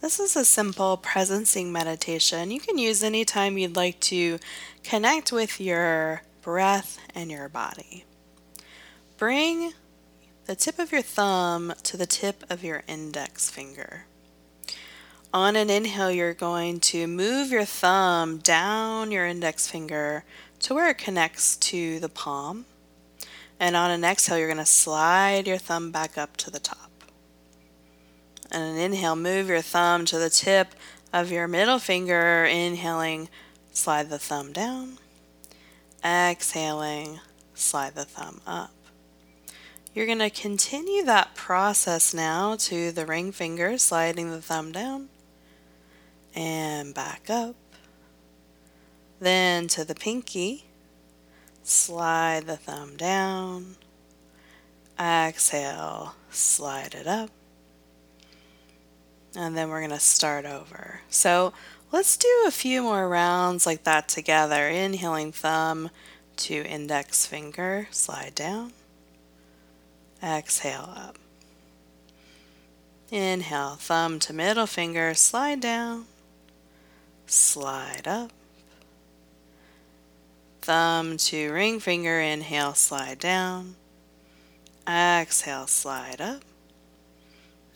This is a simple presencing meditation you can use anytime you'd like to connect with your breath and your body. Bring the tip of your thumb to the tip of your index finger. On an inhale, you're going to move your thumb down your index finger to where it connects to the palm. And on an exhale, you're going to slide your thumb back up to the top and an inhale, move your thumb to the tip of your middle finger. Inhaling, slide the thumb down. Exhaling, slide the thumb up. You're going to continue that process now to the ring finger, sliding the thumb down and back up. Then to the pinky, slide the thumb down. Exhale, slide it up and then we're going to start over. So let's do a few more rounds like that together. Inhaling thumb to index finger, slide down. Exhale up. Inhale, thumb to middle finger, slide down, slide up. Thumb to ring finger, inhale, slide down. Exhale, slide up.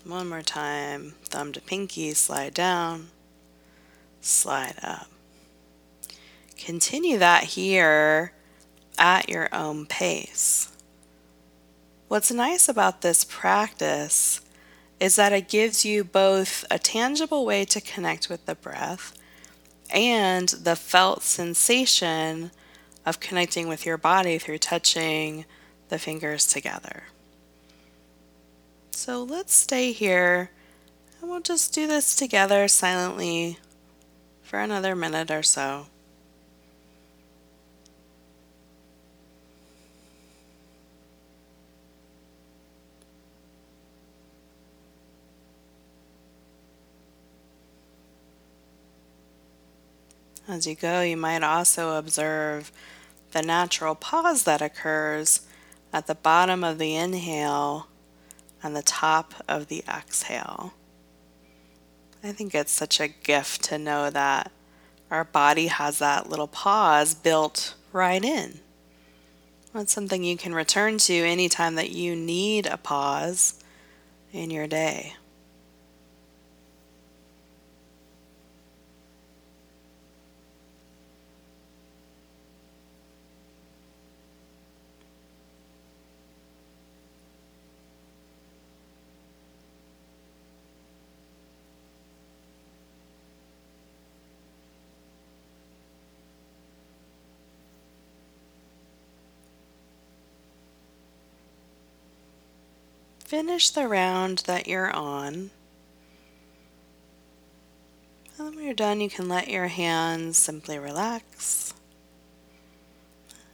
One more time. Thumb to pinky, slide down, slide up. Continue that here at your own pace. What's nice about this practice is that it gives you both a tangible way to connect with the breath and the felt sensation of connecting with your body through touching the fingers together. So let's stay here and we'll just do this together silently for another minute or so. As you go, you might also observe the natural pause that occurs at the bottom of the inhale and the top of the exhale. I think it's such a gift to know that our body has that little pause built right in. That's something you can return to anytime that you need a pause in your day. Finish the round that you're on. And when you're done, you can let your hands simply relax.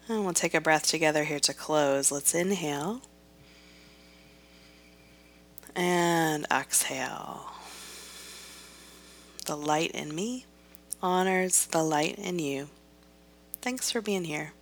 And we'll take a breath together here to close. Let's inhale and exhale. The light in me honors the light in you. Thanks for being here.